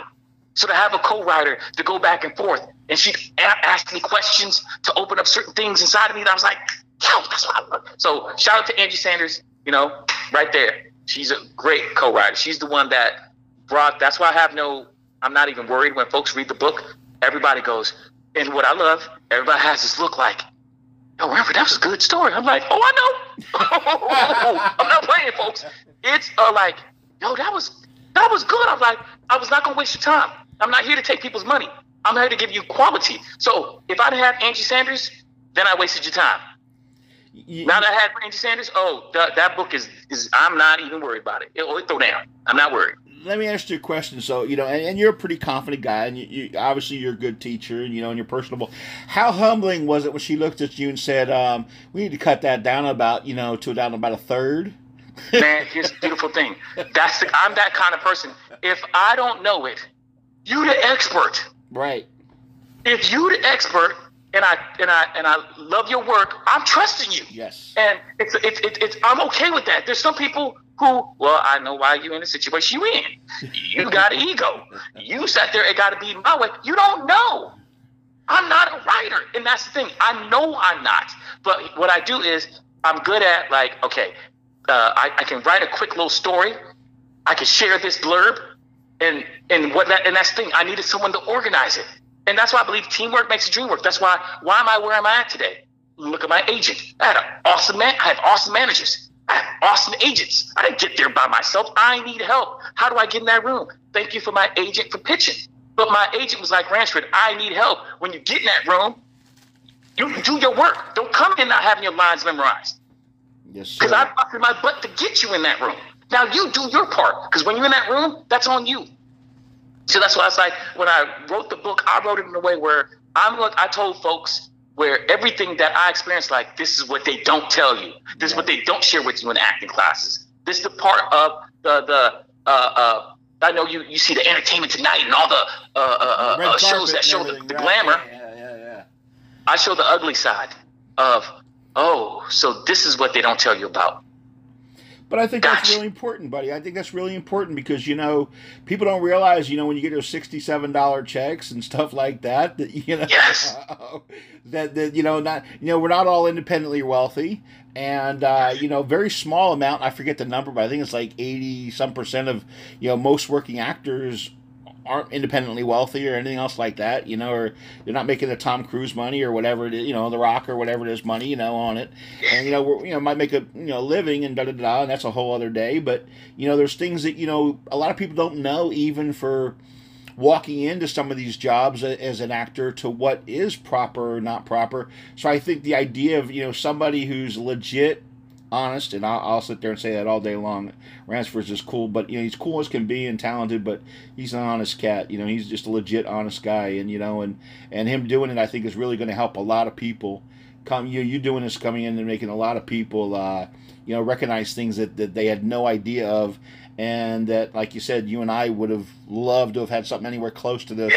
So to have a co-writer to go back and forth, and she'd a- ask me questions to open up certain things inside of me that I was like, yo, that's what I love. So shout out to Angie Sanders, you know, right there. She's a great co-writer. She's the one that brought, that's why I have no, I'm not even worried when folks read the book. Everybody goes, and what I love, everybody has this look like, yo, Ransford, that was a good story. I'm like, oh, I know. *laughs* I'm not playing, folks. It's uh, like, yo, that was that was good. I'm like, I was not gonna waste your time. I'm not here to take people's money. I'm here to give you quality. So if I didn't have Angie Sanders, then I wasted your time. You, now that I had Angie Sanders, oh, that, that book is is I'm not even worried about it. It will throw down. I'm not worried. Let me ask you a question. So you know, and, and you're a pretty confident guy, and you, you, obviously you're a good teacher, and you know, and you're personable. How humbling was it when she looked at you and said, um, "We need to cut that down about you know to down about a third? Man, here's the beautiful thing. That's the, I'm that kind of person. If I don't know it, you the expert. Right. If you the expert, and I and I and I love your work, I'm trusting you. Yes. And it's it's it's, it's I'm okay with that. There's some people who, well, I know why you in the situation you in. You *laughs* got an ego. You sat there. It got to be my way. You don't know. I'm not a writer, and that's the thing. I know I'm not. But what I do is I'm good at like, okay, uh, I, I can write a quick little story. I can share this blurb, and and what that and that's the thing. I needed someone to organize it, and that's why I believe teamwork makes the dream work. That's why why am I where am I at today? Look at my agent. I had an awesome man. I have awesome managers. Awesome agents. I didn't get there by myself. I need help. How do I get in that room? Thank you for my agent for pitching. But my agent was like, Ransford, I need help. When you get in that room, you do your work. Don't come in not having your lines memorized. Yes, Because I busted my butt to get you in that room. Now you do your part. Because when you're in that room, that's on you. So that's why I was like, when I wrote the book, I wrote it in a way where I'm like, I told folks where everything that I experienced, like, this is what they don't tell you. This is what they don't share with you in acting classes. This is the part of the, the, uh, uh, I know you, you see the entertainment tonight and all the uh, uh, uh, shows that show the, the glamour. Yeah, yeah, yeah. I show the ugly side of, oh, so this is what they don't tell you about. But I think that's really important, buddy. I think that's really important because you know people don't realize, you know, when you get those sixty-seven dollar checks and stuff like that, that you know, yes. *laughs* that that you know, not you know, we're not all independently wealthy, and uh, you know, very small amount. I forget the number, but I think it's like eighty some percent of you know most working actors aren't independently wealthy or anything else like that, you know, or they're not making the Tom Cruise money or whatever it is, you know, the Rock or whatever it is money, you know, on it, and you know, we're, you know, might make a you know living and da da da, and that's a whole other day. But you know, there's things that you know a lot of people don't know even for walking into some of these jobs as an actor to what is proper or not proper. So I think the idea of you know somebody who's legit honest, and I'll, I'll, sit there and say that all day long. Ransford's just cool, but you know he's cool as can be and talented, but he's an honest cat. You know he's just a legit honest guy, and you know and and him doing it, I think, is really going to help a lot of people. Come you you doing this coming in and making a lot of people uh, you know recognize things that, that they had no idea of, and that like you said, you and I would have loved to have had something anywhere close to this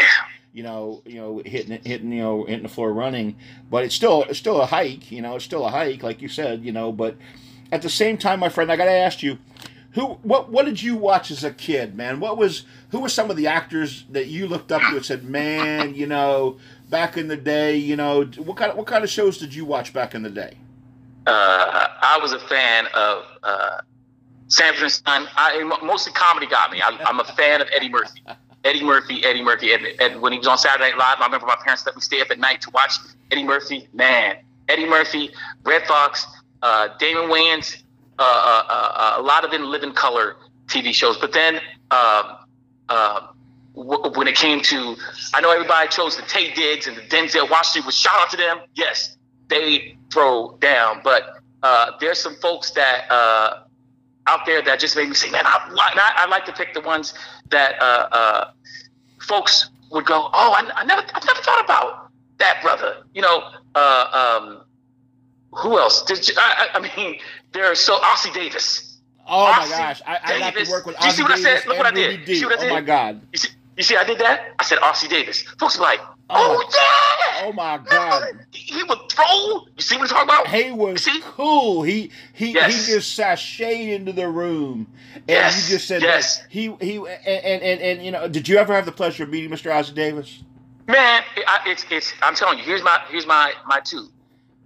you know, you know, hitting hitting, you know, hitting the floor running. But it's still it's still a hike, you know, it's still a hike, like you said, you know. But at the same time, my friend, I got to ask you, who what what did you watch as a kid, man? What was who were some of the actors that you looked up to and said, man, you know, back in the day, you know, what kind of what kind of shows did you watch back in the day? Uh, I was a fan of uh, Sanford and Son. I mostly comedy got me. I, I'm a fan of Eddie Murphy. Eddie Murphy, Eddie Murphy. And, and, when he was on Saturday Night Live, I remember my parents let me stay up at night to watch Eddie Murphy. Man, Eddie Murphy, Redd Foxx, uh, Damon Wayans, uh, uh, uh a lot of them live in color TV shows. But then um, uh, w- when it came to, I know everybody chose the Taye Diggs and the Denzel Washington. Was shout out to them. Yes, they throw down. But uh, there's some folks that uh, out there that just made me say, man, I, I, I like to pick the ones that uh, uh, folks would go, oh, I, I, never, I never thought about that brother. You know, uh, um, who else? Did you, I, I mean, there's so Ossie Davis. Oh Ossie my gosh, I, I got to work with. Ossie you see what Davis I said? Look what I did. You see what I did? Oh my god. You see, you see, I did that. I said Ossie Davis. Folks were like, oh, oh yeah. Oh my god. He would throw. You see what I'm talking about? He was cool. He he yes. he just sashayed into the room, and yes. you just said yes. That. He he and, and and and you know, did you ever have the pleasure of meeting Mr. Ossie Davis? Man, it's it's. I'm telling you. Here's my here's my my two.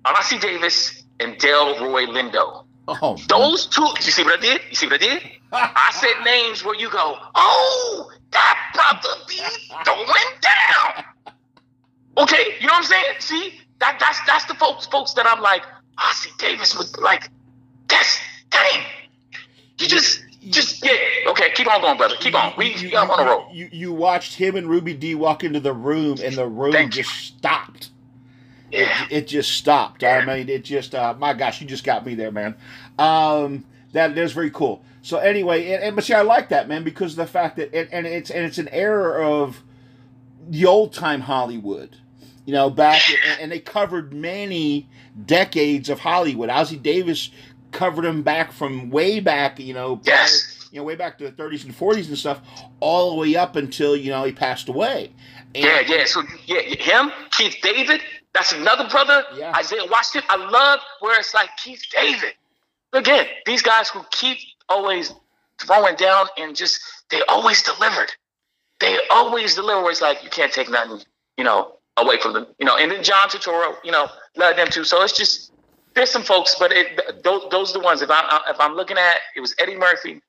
Ossie Davis and Delroy Lindo. Oh, those two. You see what I did? You see what I did? *laughs* I said names where you go, oh, that brother be going down. Okay, you know what I'm saying? See, that that's that's the folks folks that I'm like, Ossie Davis was like, that's dang. You just just yeah. Okay, keep on going, brother. Keep on. We you, I'm on a roll. You you watched him and Ruby Dee walk into the room, and the room Thank just you. stopped. Yeah. It, it, just stopped. Yeah. I mean, it just uh, my gosh, you just got me there, man. Um, that is very cool. So anyway, and, and, but see, I like that man because of the fact that it, and it's and it's an era of the old time Hollywood, you know, back and, and, they covered many decades of Hollywood. Ossie Davis covered them back from way back, you know, yes. you know, way back to the 30s and 40s and stuff, all the way up until you know he passed away. And, yeah, yeah. So yeah, him, Keith David, that's another brother. Yeah. Isaiah Washington. I love where it's like Keith David. Again, these guys who keep always throwing down and just they always delivered. They always deliver. it's like you can't take nothing, you know, away from them. You know, and then John Turturro, you know, led them too. So it's just there's some folks, but it, those those are the ones. If I'm if I'm looking at, it was Eddie Murphy,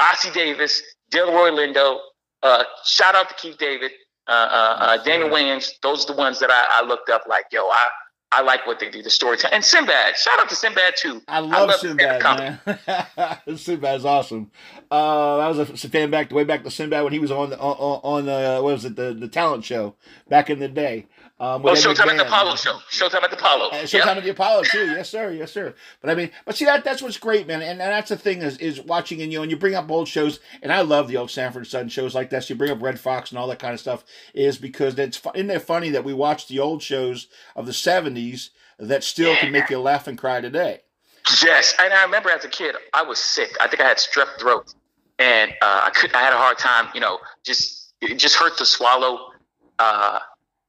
Ossie Davis, Delroy Lindo. Uh, shout out to Keith David, uh, uh, uh, Daniel Wayans. Those are the ones that I, I looked up. Like, yo, I I like what they do, the storytelling. And Sinbad, shout out to Sinbad too. I love, I love Sinbad, man. *laughs* Sinbad's awesome. Uh, I was a fan back the way back to Sinbad when he was on the on, on the what was it the the talent show back in the day. Um, oh, Showtime at the Apollo show. Showtime at the Apollo. Uh, Showtime yep. at the Apollo too. Yes, sir. Yes, sir. But I mean, but see that that's what's great, man. And, and that's the thing is is watching and you know, and you bring up old shows, and I love the old Sanford and Son shows like this. You bring up Redd Foxx and all that kind of stuff, is because it's isn't it funny that we watch the old shows of the seventies that still yeah. can make you laugh and cry today. Yes, and I remember as a kid, I was sick. I think I had strep throat, and uh, I could I had a hard time. You know, just it just hurt to swallow. Uh,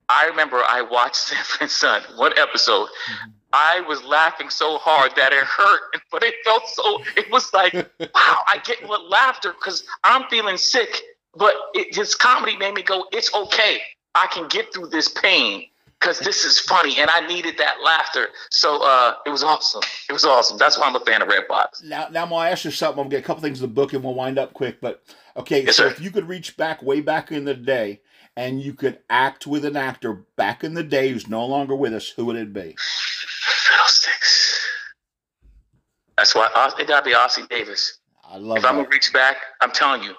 I remember I watched *laughs* Sanford and Son one episode. Mm-hmm. I was laughing so hard that it hurt, *laughs* but it felt so. It was like, *laughs* wow, I get what laughter because I'm feeling sick, but it, his comedy made me go, it's okay. I can get through this pain because this is funny and I needed that laughter. So uh, it was awesome. It was awesome. That's why I'm a fan of Redd Foxx. Now, now I'm gonna ask you something. I'm gonna get a couple things in the book and we'll wind up quick. But okay, yes, so sir. if you could reach back way back in the day and you could act with an actor back in the day who's no longer with us, who would it be? Fiddlesticks. That's why it gotta be Ossie Davis. I love. If that. I'm gonna reach back, I'm telling you,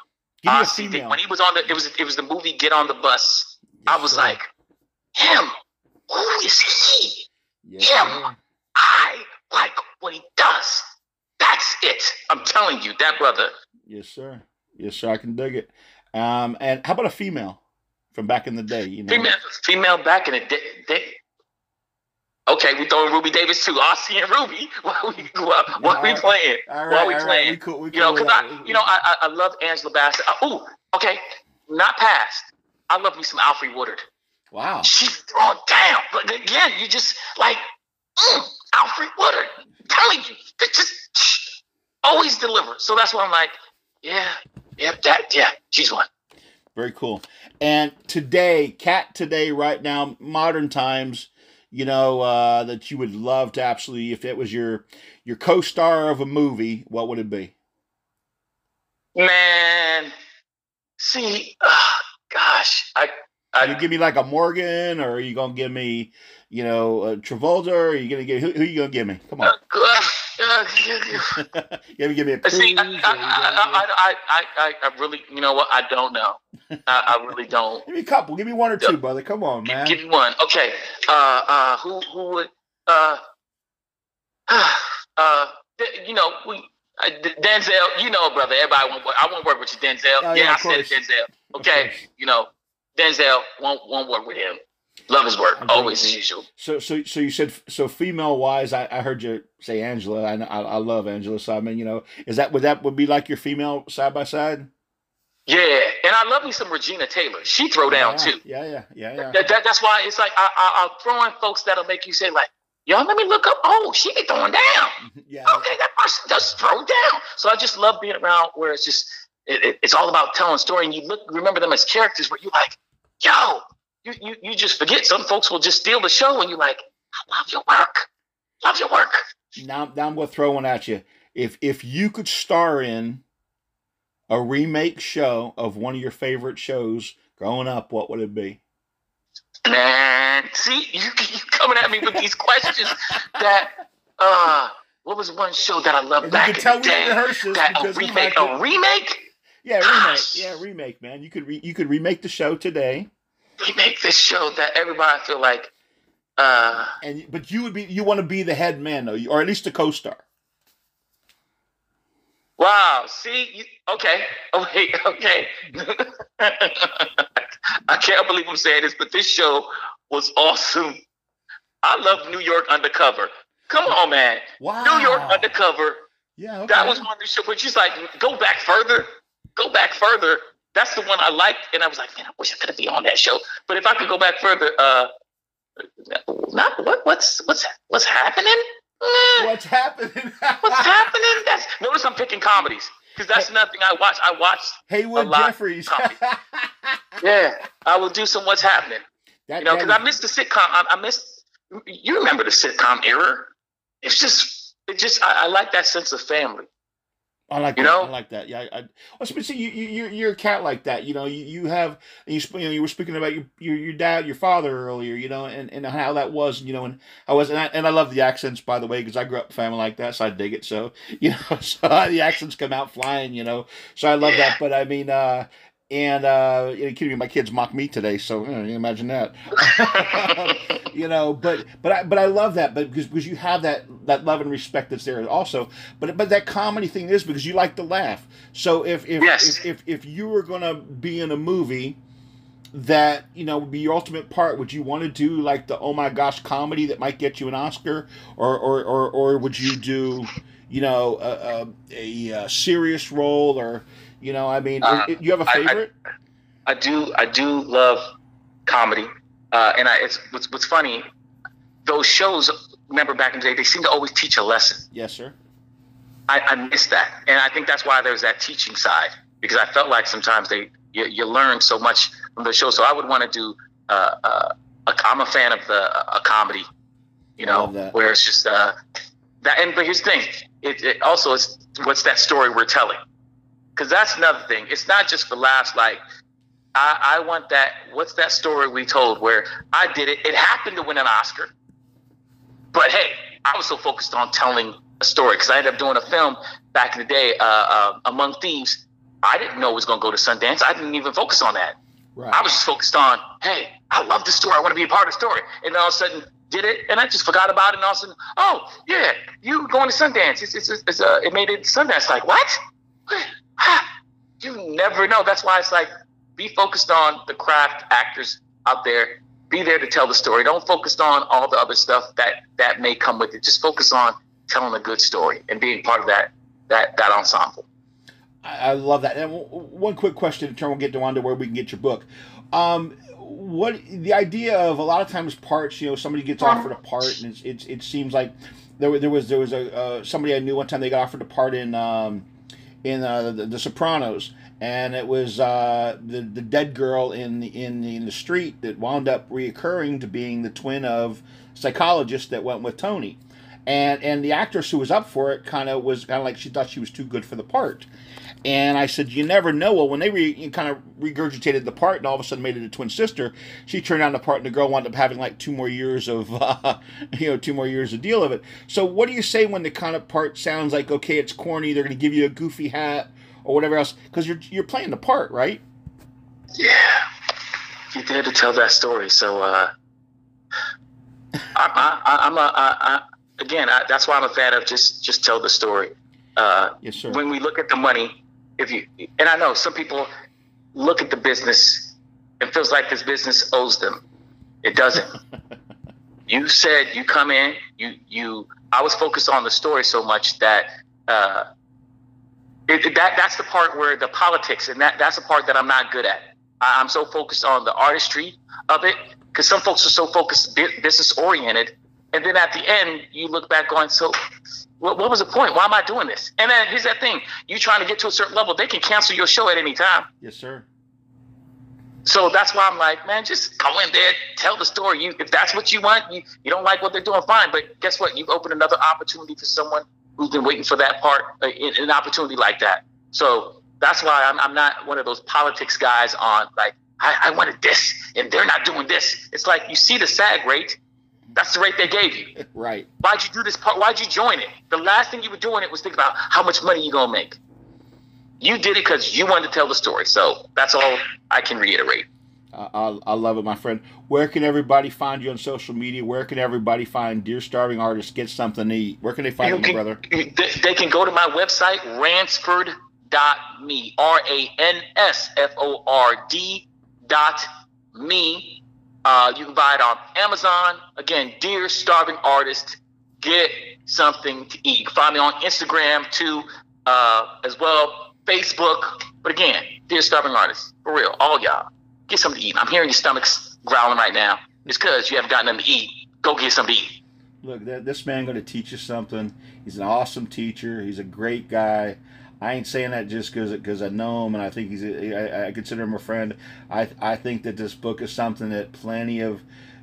Ossie. When he was on the, it was it was the movie Get on the Bus. Yes, I was sir. like, him. Who is he? Yes, him. Sir. I like what he does. That's it. I'm telling you, that brother. Yes, sir. Yes, sir. I can dig it. Um, and how about a female? From back in the day. You know, female, female back in the day. day. Okay, we throwing Ruby Davis too. Ossie and Ruby. *laughs* What we what, what we playing? Right, what we playing? Right. We cool, we you know, because I you know I, I love Angela Bassett. Oh, okay, not past. I love me some Alfre Woodard. Wow, she's thrown down. But again, you just like mm, Alfre Woodard. I'm telling you, it just always deliver. So that's why I'm like, yeah, yeah, that yeah, she's one. Very cool. And today, cat today, right now, modern times, you know, uh, that you would love to absolutely, if it was your your co-star of a movie, what would it be? Man, see, oh, gosh, I, I you give me like a Morgan, or are you gonna give me, you know, a Travolta? Or are you gonna give who, who are you gonna give me? Come on. Uh, you give me a See, I, I, I, I, I, really, you know what? I don't know. I, I really don't. give me a couple. Give me one or two, brother. Come on, man. Give, me one. Okay. Uh, uh, who, who would? uh, *sighs* uh, you know, we uh, Denzel, you know, brother. Everybody want. I won't work with you, Denzel. Oh, yeah, I said. Denzel. Okay, you know, Denzel won't won't work with him. Love his work, always as usual. So, so, so you said so female wise. I, I heard you say Angela. I, I, I love Angela. So I mean, you know, is that would that would be like your female side by side? Yeah, and I love me some Regina Taylor. She throw down yeah, too. Yeah, yeah, yeah, yeah. That, that, that's why it's like I, I, I'll throw in folks that'll make you say like, "Yo, let me look up." Oh, she be throwing down. *laughs* yeah. Okay, that person does throw down. So I just love being around where it's just it, it, it's all about telling story, and you look remember them as characters where you like, yo, you, you you just forget. Some folks will just steal the show, and you're like, I love your work, love your work. Now, now I'm going to throw one at you. If if you could star in a remake show of one of your favorite shows growing up, what would it be? Man, see, you you coming at me with these questions that uh. What was one show that I loved And you back can tell in the day? That a because of the remake, that- a remake, Yeah, remake. Yeah, remake, man. You could re- you could remake the show today, remake this show that everybody feel like, uh, and but you would be you want to be the head man though, or at least the co-star. Wow. See, you, okay, *laughs* okay, okay. *laughs* I can't believe I'm saying this, but this show was awesome. I love New York Undercover. Come on, man. Wow. New York Undercover. Yeah, okay. That was one of the shows. But she's like, go back further. Go back further. That's the one I liked, and I was like, man, I wish I could be on that show. But if I could go back further, uh, not what, what's what's what's happening? What's happening? *laughs* what's happening? That's notice I'm picking comedies because that's nothing I watch. I watch. Haywood lot Jeffries. comedy. *laughs* Yeah, I will do some what's happening. that, You know, because I is- missed the sitcom. I, I missed. You remember the sitcom era? It's just, it just. I, I like that sense of family. I like You that. know? I like that. Yeah, I, I well, see, you, you, you're, you're a cat like that. You know, you, you have, you, you know, you were speaking about your, your, your dad, your father earlier. You know, and, and how that was. You know, and I was, and I, and I love the accents by the way because I grew up in a family like that, so I dig it. So *laughs* you know, so the accents come out flying. You know, so I love Yeah. that. But I mean, uh, and uh, you know, kidding me, my kids mock me today, so you know, imagine that. *laughs* you know, but but I but I love that, but because because you have that that love and respect that's there also. But but that comedy thing is because you like to laugh. So if if Yes. if, if, if you were gonna be in a movie that you know would be your ultimate part, would you want to do like the oh my gosh comedy that might get you an Oscar, or or or, or would you do you know a, a, a, serious role or you know I mean Uh, it- you have a favorite? I do. I do love comedy, uh, and I. It's what's what's funny. Those shows. Remember back in the day, they seem to always teach a lesson. yes, sir. I, I miss that, and I think that's why there's that teaching side because I felt like sometimes they you, you learn so much from the show. So I would want to do. Uh, uh, a, I'm a fan of the a comedy, you know, where it's just uh, that. And but here's the thing: it, it also it's what's that story we're telling? Because that's another thing. It's not just for laughs. Like I, I want that. What's that story we told where I did it? It happened to win an Oscar, but hey, I was so focused on telling a story because I ended up doing a film back in the day, uh, uh, Among Thieves. I didn't know it was going to go to Sundance. I didn't even focus on that. Right. I was just focused on, hey, I love this story. I want to be a part of the story. And then all of a sudden, did it, and I just forgot about it. And all of a sudden, oh yeah, you going to Sundance? It's it's, it's uh, it made it Sundance. Like what? Ah, *sighs* you never know. That's why it's like be focused on the craft actors out there. Be there to tell the story. Don't focus on all the other stuff that that may come with it. Just focus on telling a good story and being part of that that that ensemble. I love that. And one quick question, turn we'll get to on where we can get your book. Um, what the idea of a lot of times parts, you know, somebody gets offered a part, and it's, it's it seems like there there was there was a uh, somebody I knew one time they got offered a part in um, in uh, the, the Sopranos, and it was uh, the the dead girl in the, in the, in the street that wound up reoccurring to being the twin of psychologist that went with Tony. And, and the actress who was up for it kind of was kind of like she thought she was too good for the part. And I said, you never know. Well, when they re, kind of regurgitated the part and all of a sudden made it a twin sister, she turned down the part, and the girl wound up having like two more years of, uh, *laughs* you know, two more years of deal of it. So, what do you say when the kind of part sounds like okay, it's corny, they're going to give you a goofy hat or whatever else because you're you're playing the part, right? Yeah, you're there to tell that story. So uh, I, I, I'm a, I, I, again, I, that's why I'm a fan of just just tell the story. Uh, yes, sir. When we look at the money, if you and I know some people look at the business and feels like this business owes them. It doesn't. *laughs* you said you come in, you you. I was focused on the story so much that uh, it, that that's the part where the politics and that that's the part that I'm not good at. I, I'm so focused on the artistry of it because some folks are so focused business oriented, and then at the end you look back going, so what, what was the point? Why am I doing this? And then here's that thing: you trying to get to a certain level, they can cancel your show at any time. Yes, sir. So that's why I'm like, man, just go in there, tell the story. You, if that's what you want, you, you don't like what they're doing, fine. But guess what? You've opened another opportunity for someone who's been waiting for that part, uh, an opportunity like that. So that's why I'm, I'm not one of those politics guys on like, I, I wanted this and they're not doing this. It's like you see the SAG rate, that's the rate they gave you. *laughs* right. Why'd you do this part? Why'd you join it? The last thing you were doing it was think about how much money you gonna make. You did it because you wanted to tell the story. So that's all I can reiterate. I, I love it, my friend. Where can everybody find you on social media? Where can everybody find Dear Starving Artists? Get something to eat. Where can they find you, my brother? They, they can go to my website, ransford.me. R A N S F O R D dot me. Uh, you can buy it on Amazon. Again, Dear Starving Artist, get something to eat. You can find me on Instagram too, uh, as well, Facebook. But again, Dear Starving Artist, for real, all y'all, get something to eat. I'm hearing your stomachs growling right now. It's because you haven't gotten them to eat. Go get something to eat. Look, this man going to teach you something. He's an awesome teacher. He's a great guy. I ain't saying that just because because I know him and I think he's I, I consider him a friend. I I think that this book is something that plenty of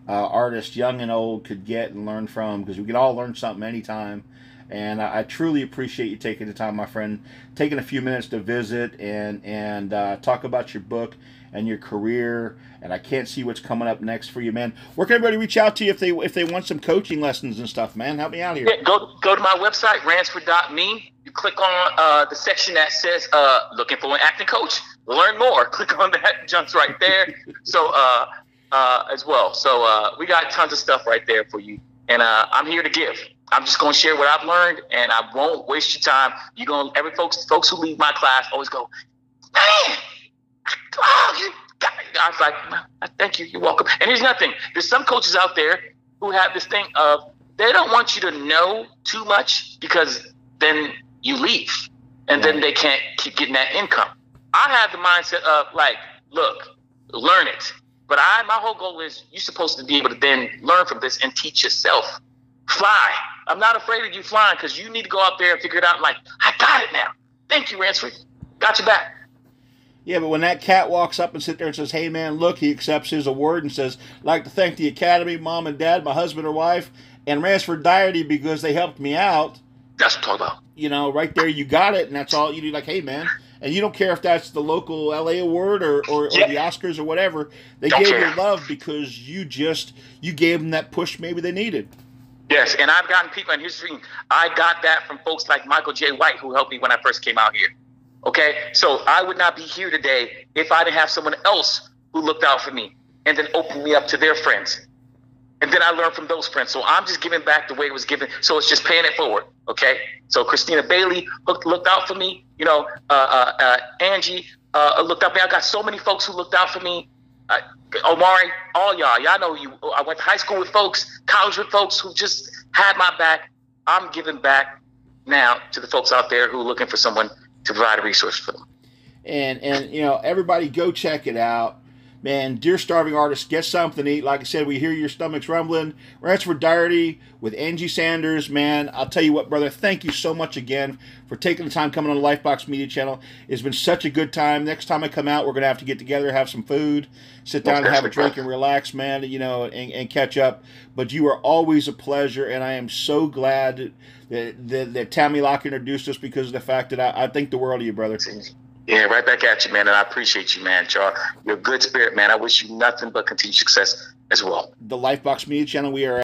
uh, artists, young and old, could get and learn from because we can all learn something anytime. And I, I, truly appreciate you taking the time, my friend, taking a few minutes to visit and and uh, talk about your book and your career. And I can't see what's coming up next for you, man. Where can everybody reach out to you if they if they want some coaching lessons and stuff, man? Help me out here. Yeah, go go to my website, ransford.me. You click on uh, the section that says uh, looking for an acting coach. Learn more. *laughs* Click on that. Jumps right there. so uh, uh, as well. So uh, we got tons of stuff right there for you. And uh, I'm here to give. I'm just going to share what I've learned, and I won't waste your time. You're going every folks folks who leave my class always go, man, oh, you I was like, thank you, you're welcome. And here's nothing. There's some coaches out there who have this thing of they don't want you to know too much because then you leave, and right. then they can't keep getting that income. I have the mindset of like, look, learn it. But I, my whole goal is you're supposed to be able to then learn from this and teach yourself. Fly. I'm not afraid of you flying because you need to go out there and figure it out. Like, I got it now. Thank you, Ransford. Got you back. Yeah, but when that cat walks up and sits there and says, "Hey, man, look," he accepts his award and says, "I'd like to thank the Academy, mom and dad, my husband or wife, and Ransford Doherty because they helped me out." That's what I'm talking about. You know, right there, you got it, and that's all you do. Like, hey, man, and you don't care if that's the local LA award or, or, yeah. or the Oscars or whatever. They don't gave care. you love because you just you gave them that push maybe they needed. Yes, and I've gotten people, and here's the thing: I got that from folks like Michael Jai White, who helped me when I first came out here. Okay, so I would not be here today if I didn't have someone else who looked out for me and then opened me up to their friends. And then I learned from those friends. So I'm just giving back the way it was given. So it's just paying it forward. Okay. So Christina Bailey looked, looked out for me. You know, uh, uh, uh, Angie uh, looked out for me. I got so many folks who looked out for me. Uh, Omari, all y'all, y'all know you. I went to high school with folks, college with folks who just had my back. I'm giving back now to the folks out there who are looking for someone to provide a resource for them. And and you know, everybody go check it out. Man, dear starving artists, get something to eat. Like I said, we hear your stomach's rumbling. Ransford Doherty with Angie Sanders. Man, I'll tell you what, brother, thank you so much again for taking the time coming on the Lifebox Media channel. It's been such a good time. Next time I come out, we're going to have to get together, have some food, sit down and have a drink and relax, man, you know, and, and catch up. But you are always a pleasure, and I am so glad that, that, that Tammy Locke introduced us because of the fact that I, I think the world of you, brother. Yeah, right back at you, man. And I appreciate you, man, Char. You're a good spirit, man. I wish you nothing but continued success as well. The Lifebox Media channel, we are